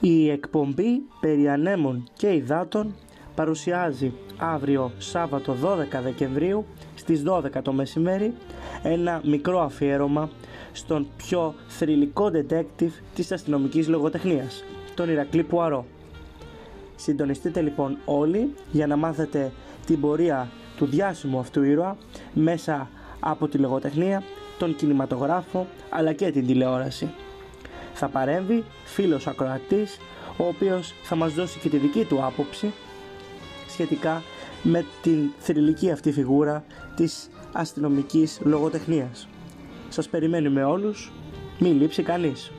Η εκπομπή περί ανέμων και υδάτων παρουσιάζει αύριο Σάββατο 12 Δεκεμβρίου στις 12 το μεσημέρι ένα μικρό αφιέρωμα στον πιο θρηλυκό detective της αστυνομικής λογοτεχνίας, τον Ηρακλή Πουαρό. Συντονιστείτε λοιπόν όλοι για να μάθετε την πορεία του διάσημου αυτού ήρωα μέσα από τη λογοτεχνία, τον κινηματογράφο αλλά και την τηλεόραση. Θα παρέμβει φίλος ακροατής ο οποίος θα μας δώσει και τη δική του άποψη σχετικά με την θρηλυκή αυτή φιγούρα της αστυνομικής λογοτεχνίας. Σας περιμένουμε όλους, μην λείψει κανείς.